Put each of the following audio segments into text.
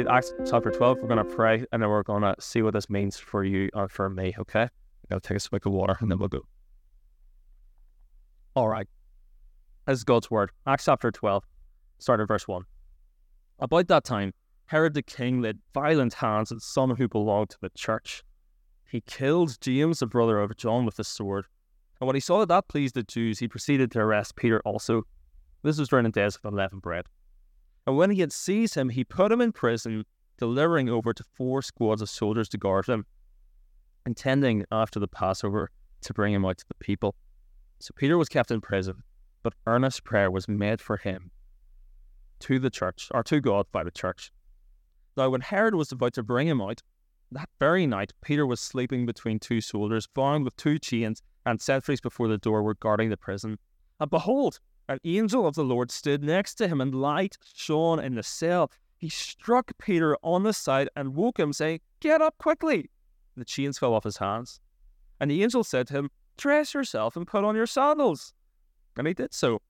read Acts chapter 12. We're going to pray and then we're going to see what this means for you and for me, okay? I'll take a swig of water and then we'll go. All right. This is God's word. Acts chapter 12, starting verse 1. About that time, Herod the king laid violent hands on some who belonged to the church. He killed James, the brother of John, with a sword. And when he saw that that pleased the Jews, he proceeded to arrest Peter also. This was during the days of unleavened bread. And when he had seized him, he put him in prison, delivering over to four squads of soldiers to guard him, intending after the Passover to bring him out to the people. So Peter was kept in prison, but earnest prayer was made for him to the church, or to God by the church. Now, when Herod was about to bring him out, that very night Peter was sleeping between two soldiers, bound with two chains, and sentries before the door were guarding the prison. And behold, an angel of the Lord stood next to him, and light shone in the cell. He struck Peter on the side and woke him, saying, Get up quickly! The chains fell off his hands. And the angel said to him, Dress yourself and put on your sandals. And he did so.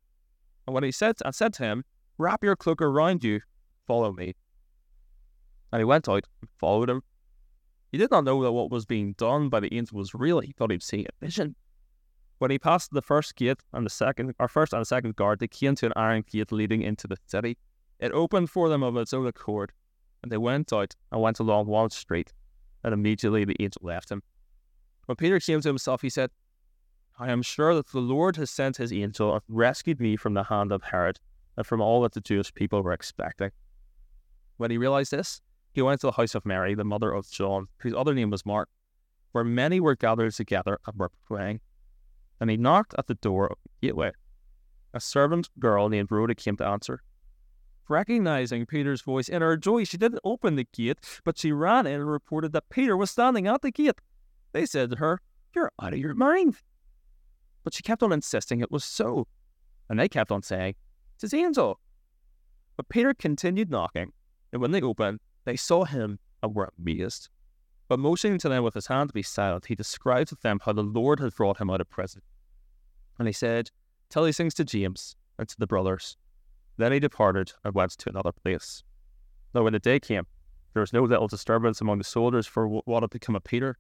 And when he said and said to him, Wrap your cloak around you, follow me. And he went out and followed him. He did not know that what was being done by the angel was real. He thought he'd seen a vision. When he passed the first gate and the second, or first and the second guard, they came to an iron gate leading into the city. It opened for them of its own accord, and they went out and went along one street, and immediately the angel left him. When Peter came to himself, he said, I am sure that the Lord has sent his angel and rescued me from the hand of Herod and from all that the Jewish people were expecting. When he realized this, he went to the house of Mary, the mother of John, whose other name was Mark, where many were gathered together and were praying. And he knocked at the door of the gateway. A servant girl named Rhoda came to answer. Recognizing Peter's voice in her joy, she didn't open the gate, but she ran in and reported that Peter was standing at the gate. They said to her, You're out of your mind. But she kept on insisting it was so. And they kept on saying, It's his angel. But Peter continued knocking, and when they opened, they saw him and were amazed. But motioning to them with his hand to be silent, he described to them how the Lord had brought him out of prison. And he said, Tell these things to James and to the brothers. Then he departed and went to another place. Now, when the day came, there was no little disturbance among the soldiers for what had become of Peter.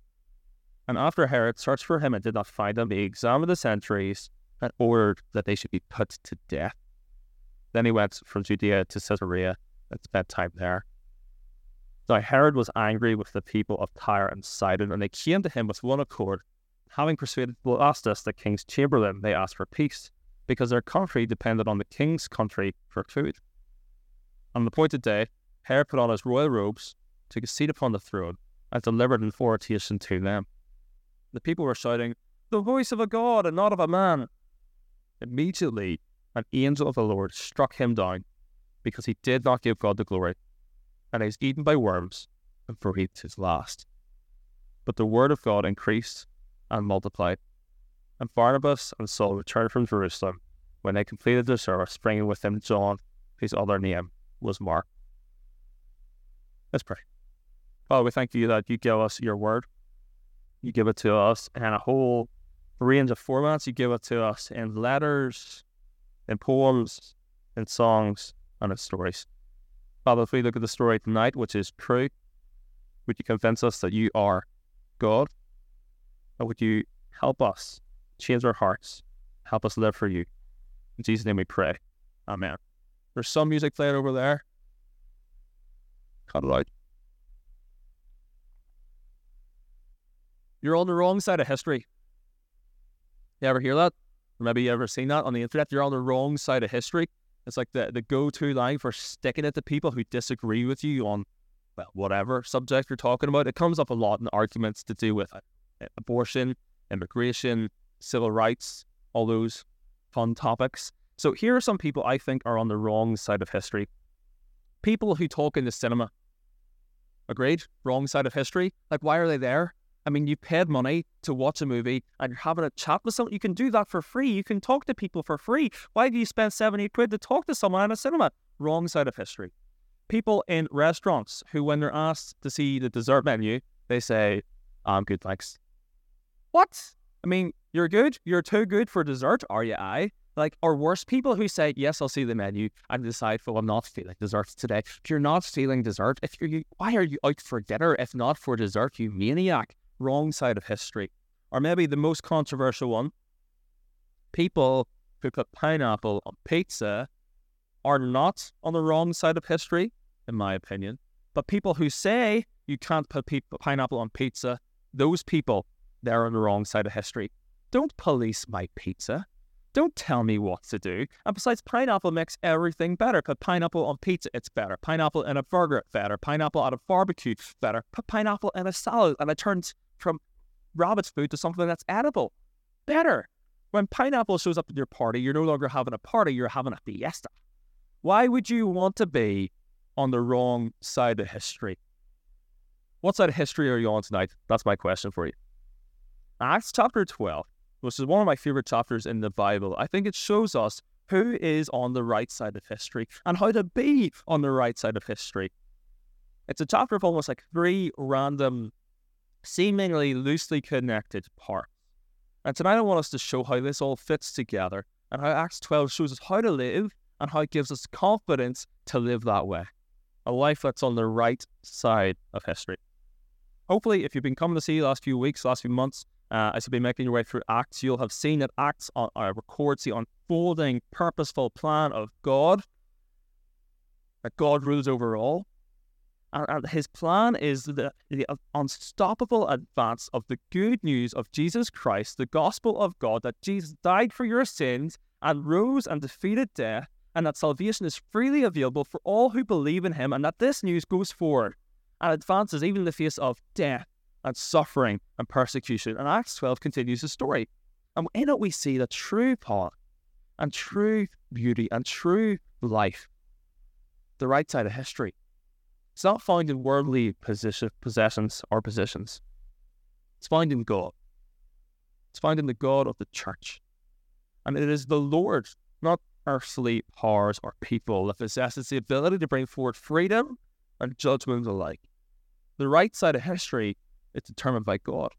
And after Herod searched for him and did not find him, he examined the sentries and ordered that they should be put to death. Then he went from Judea to Caesarea and spent time there. Now Herod was angry with the people of Tyre and Sidon, and they came to him with one accord. Having persuaded Blastus, the king's chamberlain, they asked for peace because their country depended on the king's country for food. On the appointed day, Herod put on his royal robes, took a seat upon the throne, and delivered an oration to them. The people were shouting, The voice of a god and not of a man. Immediately, an angel of the Lord struck him down because he did not give God the glory, and was eaten by worms and breathed his last. But the word of God increased and multiplied and Barnabas and Saul returned from Jerusalem when they completed their service, bringing with them John, whose other name was Mark. Let's pray. Father, we thank you that you give us your word. You give it to us in a whole range of formats. You give it to us in letters, in poems, in songs, and in stories. Father, if we look at the story tonight, which is true, would you convince us that you are God? Or would you help us change our hearts, help us live for you. In Jesus' name we pray. Amen. There's some music playing over there. Cut it out. You're on the wrong side of history. You ever hear that? Or maybe you ever seen that on the internet? You're on the wrong side of history. It's like the, the go to line for sticking it to people who disagree with you on well, whatever subject you're talking about. It comes up a lot in arguments to do with uh, abortion, immigration, civil rights, all those fun topics. So here are some people I think are on the wrong side of history. People who talk in the cinema. Agreed? Wrong side of history. Like, why are they there? I mean, you paid money to watch a movie and you're having a chat with someone. You can do that for free. You can talk to people for free. Why do you spend 70 quid to talk to someone in a cinema? Wrong side of history. People in restaurants who, when they're asked to see the dessert menu, they say, I'm good, thanks. What? I mean, you're good. You're too good for dessert, are you? I. Like, or worse, people who say, Yes, I'll see the menu and decide, Well, I'm not feeling dessert today. If you're not feeling dessert, if you're, why are you out for dinner if not for dessert, you maniac? Wrong side of history. Or maybe the most controversial one people who put pineapple on pizza are not on the wrong side of history, in my opinion. But people who say you can't put pe- pineapple on pizza, those people, they're on the wrong side of history. Don't police my pizza. Don't tell me what to do. And besides, pineapple makes everything better. Put pineapple on pizza, it's better. Pineapple in a burger, better. Pineapple on a barbecue, better. Put pineapple in a salad, and it turns from rabbit's food to something that's edible. Better. When pineapple shows up at your party, you're no longer having a party, you're having a fiesta. Why would you want to be on the wrong side of history? What side of history are you on tonight? That's my question for you. Acts chapter 12, which is one of my favorite chapters in the Bible, I think it shows us who is on the right side of history and how to be on the right side of history. It's a chapter of almost like three random, seemingly loosely connected parts. And tonight I want us to show how this all fits together and how Acts 12 shows us how to live and how it gives us confidence to live that way. A life that's on the right side of history. Hopefully, if you've been coming to see the last few weeks, last few months, uh, as you've been making your way through Acts, you'll have seen that Acts uh, records the unfolding, purposeful plan of God, that God rules over all. And, and his plan is the, the unstoppable advance of the good news of Jesus Christ, the gospel of God, that Jesus died for your sins and rose and defeated death, and that salvation is freely available for all who believe in him, and that this news goes forward and advances even in the face of death and suffering and persecution. And Acts 12 continues the story. And in it, we see the true power and true beauty and true life, the right side of history. It's not found in worldly position, possessions or positions. It's found in God. It's found in the God of the church. And it is the Lord, not earthly powers or people, that possesses the ability to bring forward freedom and judgment alike. The right side of history is determined by God.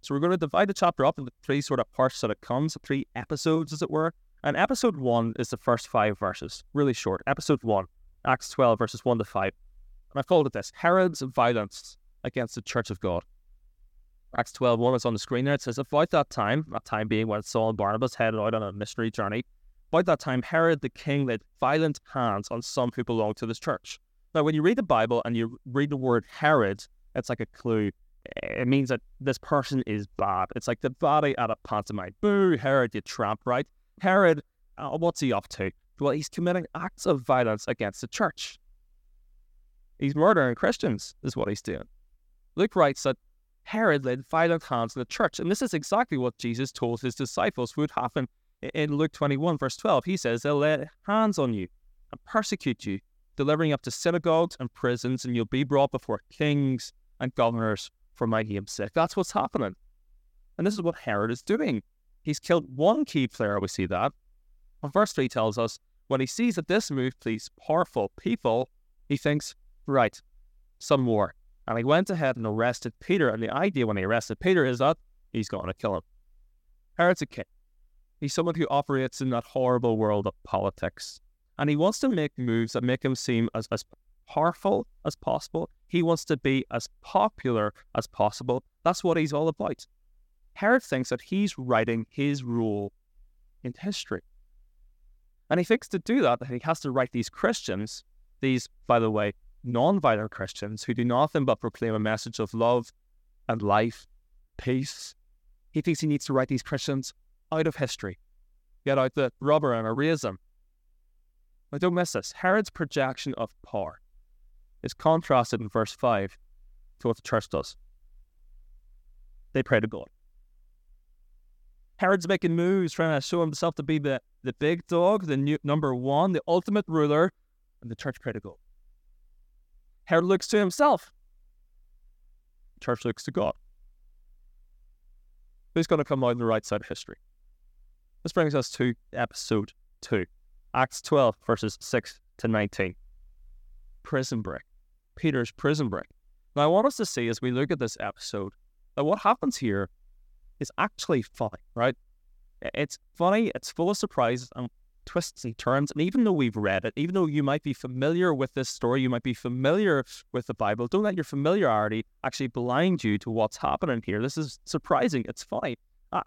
So we're going to divide the chapter up into three sort of parts that it comes, three episodes, as it were. And episode one is the first five verses, really short. Episode one Acts 12, verses 1 to 5. And I've called it this Herod's violence against the church of God. Acts 12, 1 is on the screen there. It says, About that time, that time being when Saul and Barnabas headed out on a missionary journey, about that time, Herod the king laid violent hands on some who belonged to this church. Now, when you read the Bible and you read the word Herod, it's like a clue. It means that this person is bad. It's like the body at a pantomime. Boo, Herod, you tramp, right? Herod, uh, what's he up to? Well, he's committing acts of violence against the church. He's murdering Christians, is what he's doing. Luke writes that Herod laid violent hands on the church, and this is exactly what Jesus told his disciples would happen in Luke 21, verse 12. He says, They'll lay hands on you and persecute you, delivering you up to synagogues and prisons, and you'll be brought before kings and governors for my name's sake. That's what's happening. And this is what Herod is doing. He's killed one key player, we see that. And verse 3 tells us when he sees that this move pleased powerful people, he thinks, right, some more. And he went ahead and arrested Peter. And the idea when he arrested Peter is that he's going to kill him. Herod's a king. He's someone who operates in that horrible world of politics. And he wants to make moves that make him seem as, as powerful as possible. He wants to be as popular as possible. That's what he's all about. Herod thinks that he's writing his role in history. And he thinks to do that, that he has to write these Christians, these, by the way, non-violent Christians who do nothing but proclaim a message of love and life, peace. He thinks he needs to write these Christians out of history, get out the rubber and erase them. But don't miss this. Herod's projection of power is contrasted in verse 5 to what the church does. They pray to God. Herod's making moves, trying to show himself to be the, the big dog, the new, number one, the ultimate ruler, and the church pray to God. Herod looks to himself. Church looks to God. Who's going to come out on the right side of history? This brings us to episode 2, Acts 12, verses 6 to 19. Prison break. Peter's prison break. Now, I want us to see as we look at this episode that what happens here is actually funny, right? It's funny, it's full of surprises and twists and turns. And even though we've read it, even though you might be familiar with this story, you might be familiar with the Bible, don't let your familiarity actually blind you to what's happening here. This is surprising. It's funny.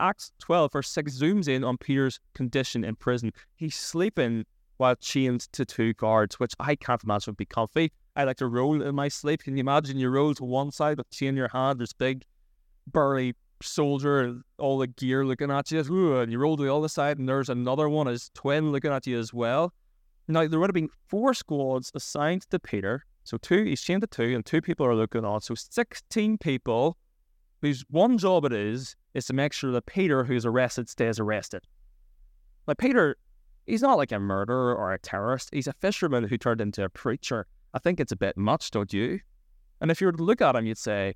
Acts 12, verse 6 zooms in on Peter's condition in prison. He's sleeping while chained to two guards, which I can't imagine would be comfy. I like to roll in my sleep. Can you imagine you roll to one side with chain in your hand? There's big, burly soldier, all the gear looking at you, and you roll to the other side, and there's another one, his twin, looking at you as well. Now, there would have been four squads assigned to Peter. So, two, he's chained to two, and two people are looking on. So, 16 people whose one job it is, is to make sure that Peter, who's arrested, stays arrested. Now, Peter, he's not like a murderer or a terrorist. He's a fisherman who turned into a preacher. I think it's a bit much, don't you? And if you were to look at him, you'd say,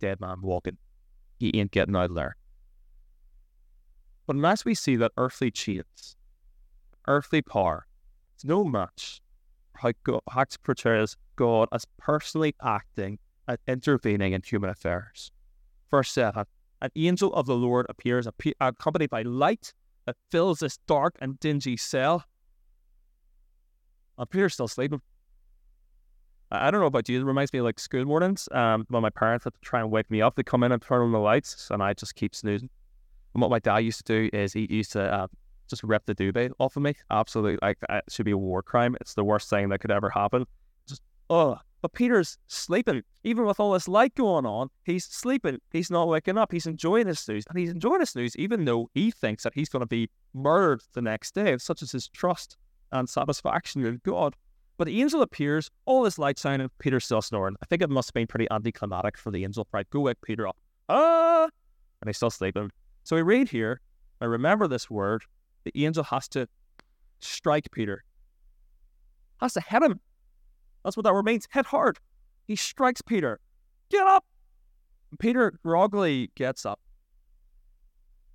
dead man walking he ain't getting out of there. But unless we see that earthly chains, earthly power, it's no match how God portrays God as personally acting and intervening in human affairs. Verse 7 An angel of the Lord appears, accompanied by light that fills this dark and dingy cell. And Peter's still sleeping. I don't know about you. It reminds me of like school mornings. Um, when my parents had to try and wake me up, they come in and turn on the lights, and I just keep snoozing. And what my dad used to do is he used to uh, just rip the duvet off of me. Absolutely, like it should be a war crime. It's the worst thing that could ever happen. Just oh, but Peter's sleeping. Even with all this light going on, he's sleeping. He's not waking up. He's enjoying his snooze, and he's enjoying his snooze, even though he thinks that he's going to be murdered the next day. Such as his trust and satisfaction in God. But the angel appears, all this light shining, Peter's still snoring. I think it must have been pretty anticlimactic for the angel, right? Go wake Peter up. Ah! And he's still sleeping. So we read here, I remember this word, the angel has to strike Peter. Has to hit him. That's what that word means. Hit hard. He strikes Peter. Get up! And Peter groggily gets up.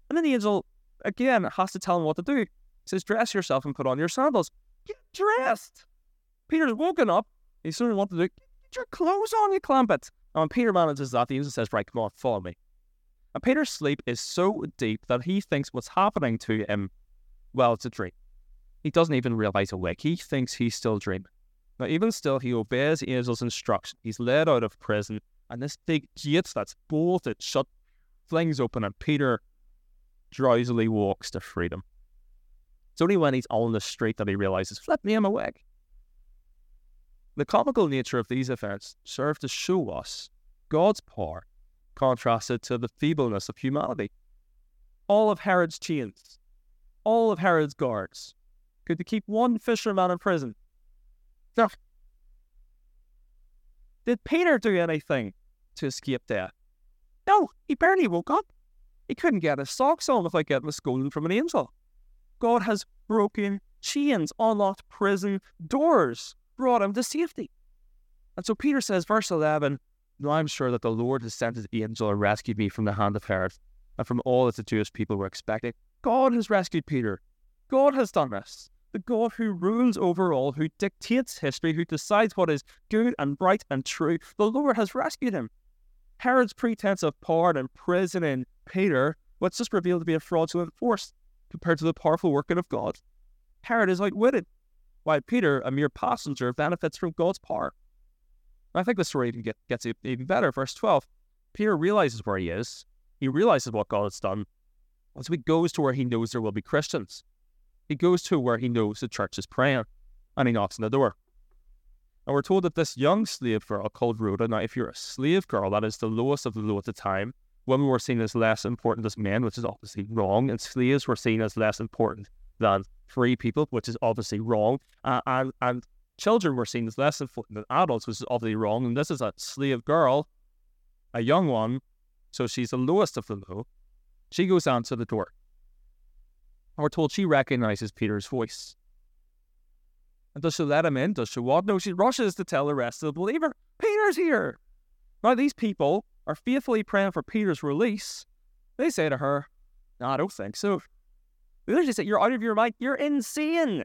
And then the angel again has to tell him what to do. He says, Dress yourself and put on your sandals. Get dressed. Peter's woken up. He's sort of wanted to do, get your clothes on, you clampet. And when Peter manages that, the angel says, right, come on, follow me. And Peter's sleep is so deep that he thinks what's happening to him, well, it's a dream. He doesn't even realize awake. He thinks he's still dreaming. Now, even still, he obeys angel's instruction. He's led out of prison, and this big gate that's bolted shut flings open, and Peter drowsily walks to freedom. It's only when he's on the street that he realizes, flip me, I'm awake. The comical nature of these events serve to show us God's power contrasted to the feebleness of humanity. All of Herod's chains, all of Herod's guards, could keep one fisherman in prison. Did Peter do anything to escape death? No, he barely woke up. He couldn't get his socks on without getting a scolding from an angel. God has broken chains, unlocked prison doors brought him to safety. And so Peter says, verse 11, Now I'm sure that the Lord has sent his angel and rescued me from the hand of Herod and from all that the Jewish people were expecting. God has rescued Peter. God has done this. The God who rules over all, who dictates history, who decides what is good and right and true, the Lord has rescued him. Herod's pretense of power and imprisoning Peter was just revealed to be a fraudulent force compared to the powerful working of God. Herod is outwitted while Peter, a mere passenger, benefits from God's power. I think the story even get, gets even better. Verse 12 Peter realizes where he is, he realizes what God has done. And so he goes to where he knows there will be Christians. He goes to where he knows the church is praying, and he knocks on the door. And we're told that this young slave girl called Rhoda, now, if you're a slave girl, that is the lowest of the low at the time. Women were seen as less important as men, which is obviously wrong, and slaves were seen as less important than free people, which is obviously wrong, uh, and and children were seen as less than adults, which is obviously wrong. And this is a slave girl, a young one, so she's the lowest of the low. She goes to the door. And we're told she recognizes Peter's voice. And does she let him in? Does she what? No, she rushes to tell the rest of the believer, Peter's here. Now, these people are faithfully praying for Peter's release. They say to her, no, I don't think so. They just say, You're out of your mind. You're insane.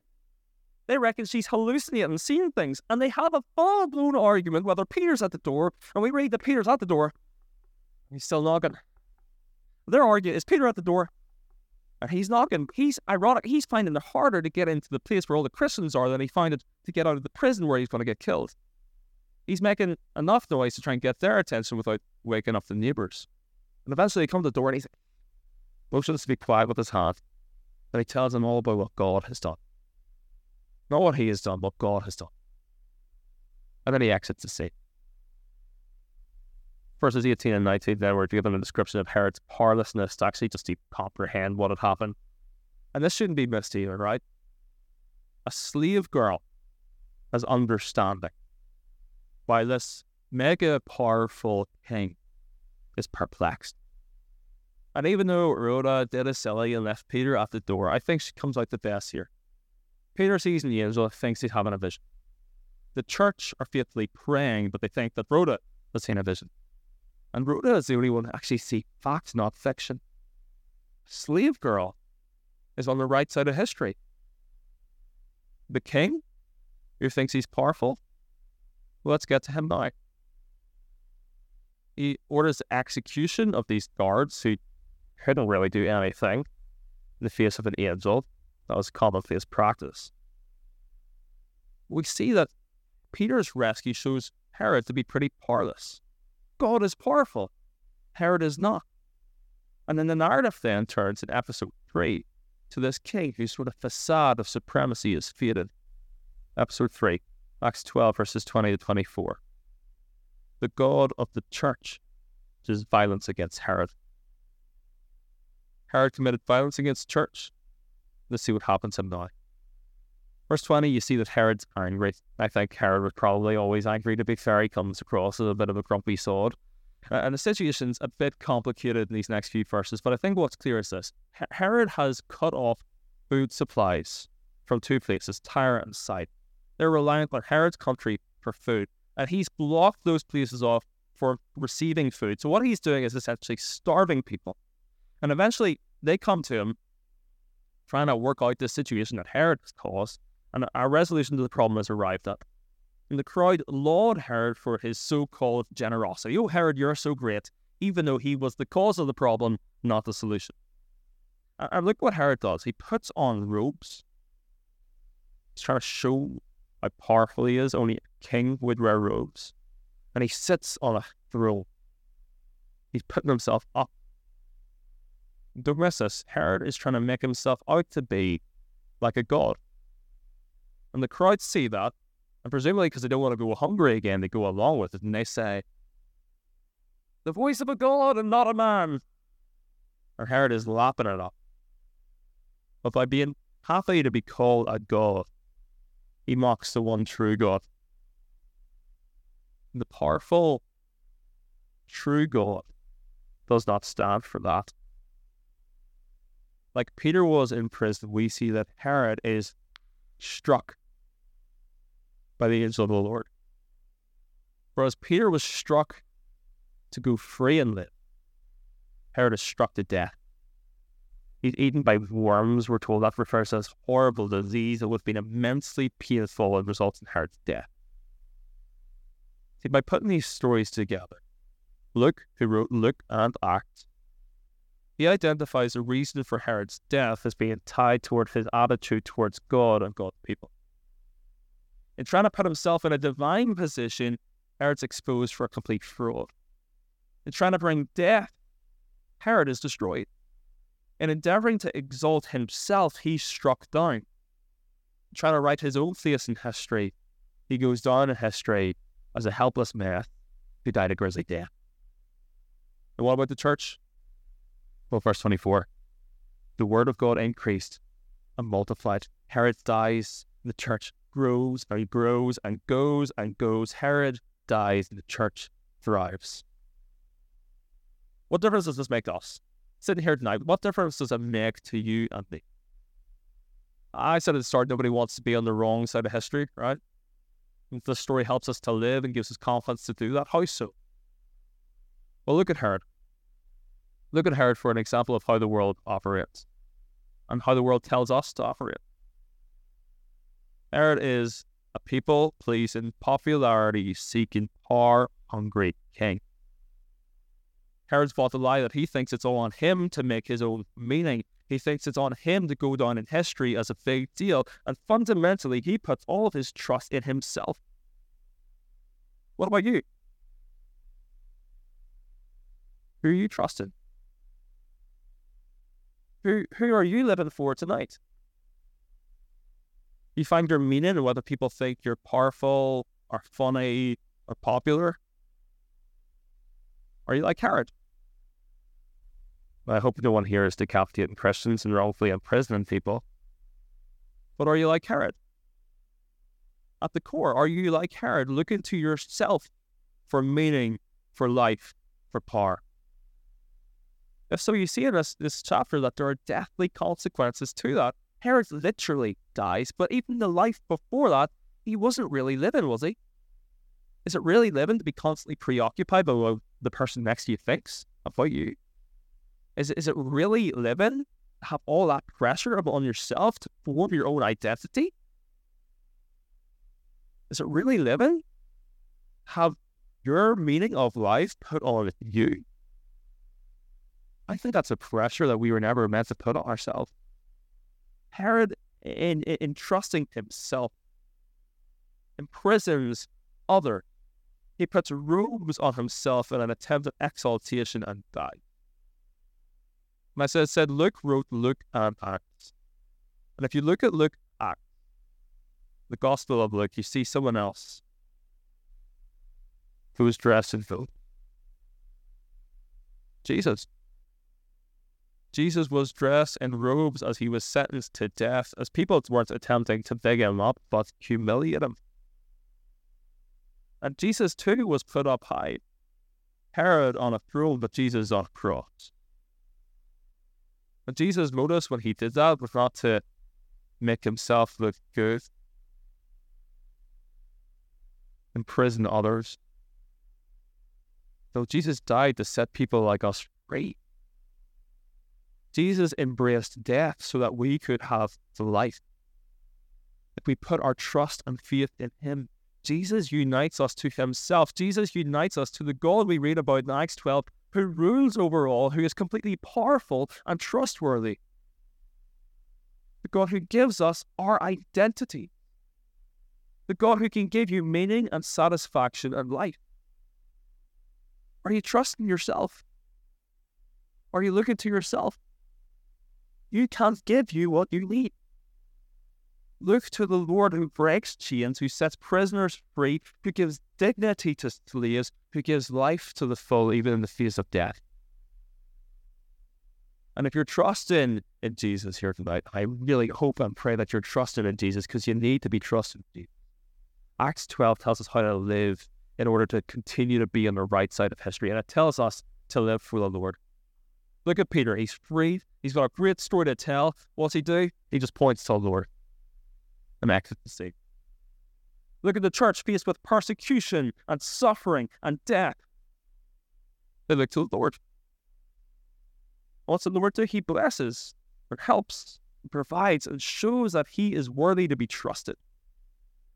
They reckon she's hallucinating, seeing things, and they have a full blown argument whether Peter's at the door, and we read that Peter's at the door. He's still knocking. Their argument is Peter at the door. And he's knocking. he's ironic, he's finding it harder to get into the place where all the Christians are than he found it to get out of the prison where he's going to get killed. He's making enough noise to try and get their attention without waking up the neighbors. And eventually they come to the door and he's motions to be quiet with his hand. And he tells them all about what God has done. Not what he has done, what God has done. And then he exits the scene. Verses 18 and 19 then we're given a description of Herod's powerlessness to actually just to comprehend what had happened. And this shouldn't be missed either, right? A slave girl has understanding, while this mega powerful king is perplexed. And even though Rhoda did a silly and left Peter at the door, I think she comes out the best here. Peter sees an angel, thinks he's having a vision. The church are faithfully praying, but they think that Rhoda has seen a vision. And Rhoda is the only one to actually see facts, not fiction. Slave girl is on the right side of history. The king, who thinks he's powerful, well, let's get to him now. He orders the execution of these guards who couldn't really do anything in the face of an angel. That was commonplace practice. We see that Peter's rescue shows Herod to be pretty powerless. God is powerful. Herod is not. And then the narrative then turns in episode 3 to this king whose sort of facade of supremacy is faded. Episode 3, Acts 12, verses 20 to 24. The God of the church which is violence against Herod. Herod committed violence against the church. Let's see what happens to him now. Verse 20, you see that Herod's angry. I think Herod was probably always angry, to be fair. He comes across as a bit of a grumpy sod. Uh, and the situation's a bit complicated in these next few verses, but I think what's clear is this Herod has cut off food supplies from two places, Tyre and Sidon. They're reliant on Herod's country for food, and he's blocked those places off for receiving food. So what he's doing is essentially starving people. And eventually they come to him trying to work out the situation that Herod has caused and a resolution to the problem is arrived at. And the crowd laud Herod for his so called generosity. Oh, Herod, you're so great, even though he was the cause of the problem, not the solution. And look what Herod does. He puts on robes. He's trying to show how powerful he is. Only a king would wear robes. And he sits on a throne. He's putting himself up. Miss this. Herod is trying to make himself out to be like a god. And the crowd see that, and presumably because they don't want to go hungry again, they go along with it and they say, The voice of a god and not a man. Or Herod is lapping it up. But by being happy to be called a god, he mocks the one true God. The powerful, true God does not stand for that. Like Peter was in prison, we see that Herod is struck by the angel of the Lord. Whereas Peter was struck to go free and live, Herod is struck to death. He's eaten by worms, we're told that refers to this horrible disease that would have been immensely painful and results in Herod's death. See, by putting these stories together, Luke, who wrote Luke and Acts, he identifies the reason for Herod's death as being tied toward his attitude towards God and God's people. In trying to put himself in a divine position, Herod's exposed for a complete fraud. In trying to bring death, Herod is destroyed. In endeavoring to exalt himself, he's struck down. In trying to write his own place in history, he goes down in history as a helpless man who died a grisly death. And what about the church? Well, verse 24 the word of God increased and multiplied. Herod dies, the church grows and grows and goes and goes. Herod dies the church thrives. What difference does this make to us? Sitting here tonight, what difference does it make to you and me? I said at the start, nobody wants to be on the wrong side of history, right? The story helps us to live and gives us confidence to do that, how so? Well, look at Herod. Look at Herod for an example of how the world operates and how the world tells us to operate. Herod is a people pleasing, popularity seeking, power hungry king. Herod's bought the lie that he thinks it's all on him to make his own meaning. He thinks it's on him to go down in history as a big deal, and fundamentally, he puts all of his trust in himself. What about you? Who are you trusting? Who, who are you living for tonight? You find your meaning in whether people think you're powerful or funny or popular? Are you like Herod? I hope no one here is decapitating Christians and wrongfully imprisoning people. But are you like Herod? At the core, are you like Herod, looking to yourself for meaning, for life, for power? So, you see in this, this chapter that there are deathly consequences to that. Herod literally dies, but even the life before that, he wasn't really living, was he? Is it really living to be constantly preoccupied by what the person next to you thinks about you? Is it, is it really living? to Have all that pressure on yourself to form your own identity? Is it really living? Have your meaning of life put on you? I think that's a pressure that we were never meant to put on ourselves. Herod, in, in, in trusting himself, imprisons other. He puts robes on himself in an attempt at exaltation and died. Messiah said Luke wrote Luke and Acts. And if you look at Luke Acts, the Gospel of Luke, you see someone else who was dressed in filth. Jesus. Jesus was dressed in robes as he was sentenced to death, as people weren't attempting to big him up, but humiliate him. And Jesus too was put up high. Herod on a throne, but Jesus on a cross. And Jesus' motive when he did that was not to make himself look good, imprison others. Though Jesus died to set people like us free. Jesus embraced death so that we could have life. If we put our trust and faith in Him, Jesus unites us to Himself. Jesus unites us to the God we read about in Acts 12, who rules over all, who is completely powerful and trustworthy. The God who gives us our identity. The God who can give you meaning and satisfaction and life. Are you trusting yourself? Are you looking to yourself? You can't give you what you need. Look to the Lord who breaks chains, who sets prisoners free, who gives dignity to slaves, who gives life to the full, even in the face of death. And if you're trusting in Jesus here tonight, I really hope and pray that you're trusting in Jesus because you need to be trusting in Jesus. Acts 12 tells us how to live in order to continue to be on the right side of history, and it tells us to live for the Lord. Look at Peter. He's free. He's got a great story to tell. What's he do? He just points to the Lord and the sea. Look at the church faced with persecution and suffering and death. They look to the Lord. What's the Lord do? He blesses or helps, and provides, and shows that He is worthy to be trusted.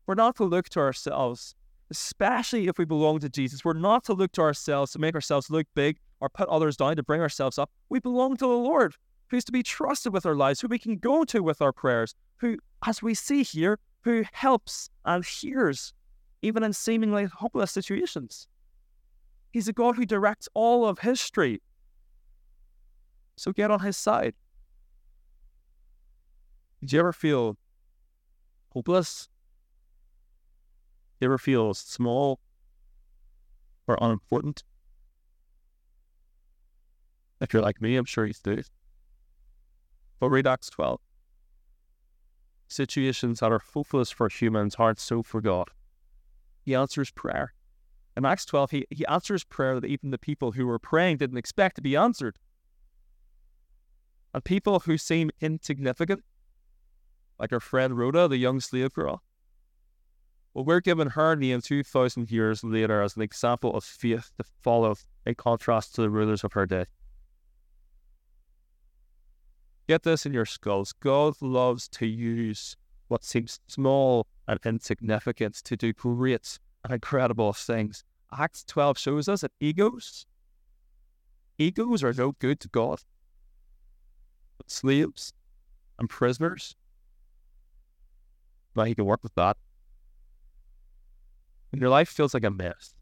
We're not to look to ourselves, especially if we belong to Jesus. We're not to look to ourselves to make ourselves look big or put others down to bring ourselves up. We belong to the Lord, who's to be trusted with our lives, who we can go to with our prayers, who, as we see here, who helps and hears, even in seemingly hopeless situations. He's a God who directs all of history. So get on his side. Did you ever feel hopeless? You ever feel small or unimportant? If you're like me, I'm sure you do. But Acts 12. Situations that are hopeless for humans aren't so for God. He answers prayer. In Acts 12, he, he answers prayer that even the people who were praying didn't expect to be answered. And people who seem insignificant, like our friend Rhoda, the young slave girl, well, we're given her name 2,000 years later as an example of faith to follow in contrast to the rulers of her day. Get this in your skulls. God loves to use what seems small and insignificant to do great and incredible things. Acts 12 shows us that egos, egos are no good to God. with slaves and prisoners. Now he can work with that. When your life feels like a mess,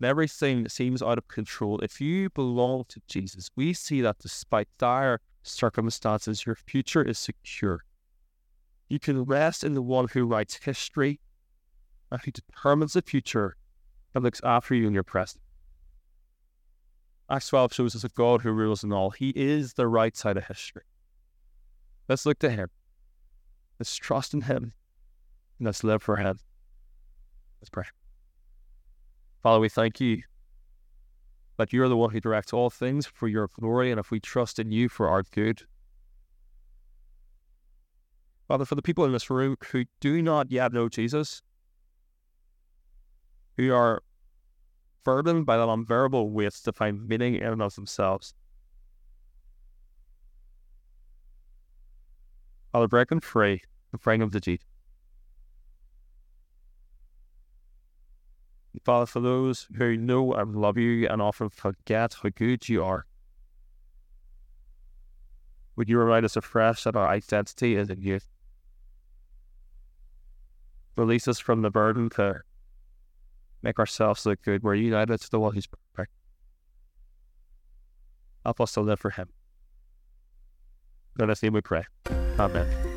and everything seems out of control, if you belong to Jesus, we see that despite dire circumstances, your future is secure. You can rest in the one who writes history and who determines the future and looks after you in your present. Acts 12 shows us a God who rules in all. He is the right side of history. Let's look to Him. Let's trust in Him. And let's live for Him. Let's pray. Father, we thank you that you're the one who directs all things for your glory, and if we trust in you for our good. Father, for the people in this room who do not yet know Jesus, who are burdened by that unbearable weight to find meaning in and of themselves. Father, break them free and bring them to Jesus. Father, for those who know and love you and often forget how good you are, would you remind us afresh that our identity is in you? Release us from the burden to make ourselves look good. We're united to the one who's perfect. Help us to live for him. In his name we pray. Amen.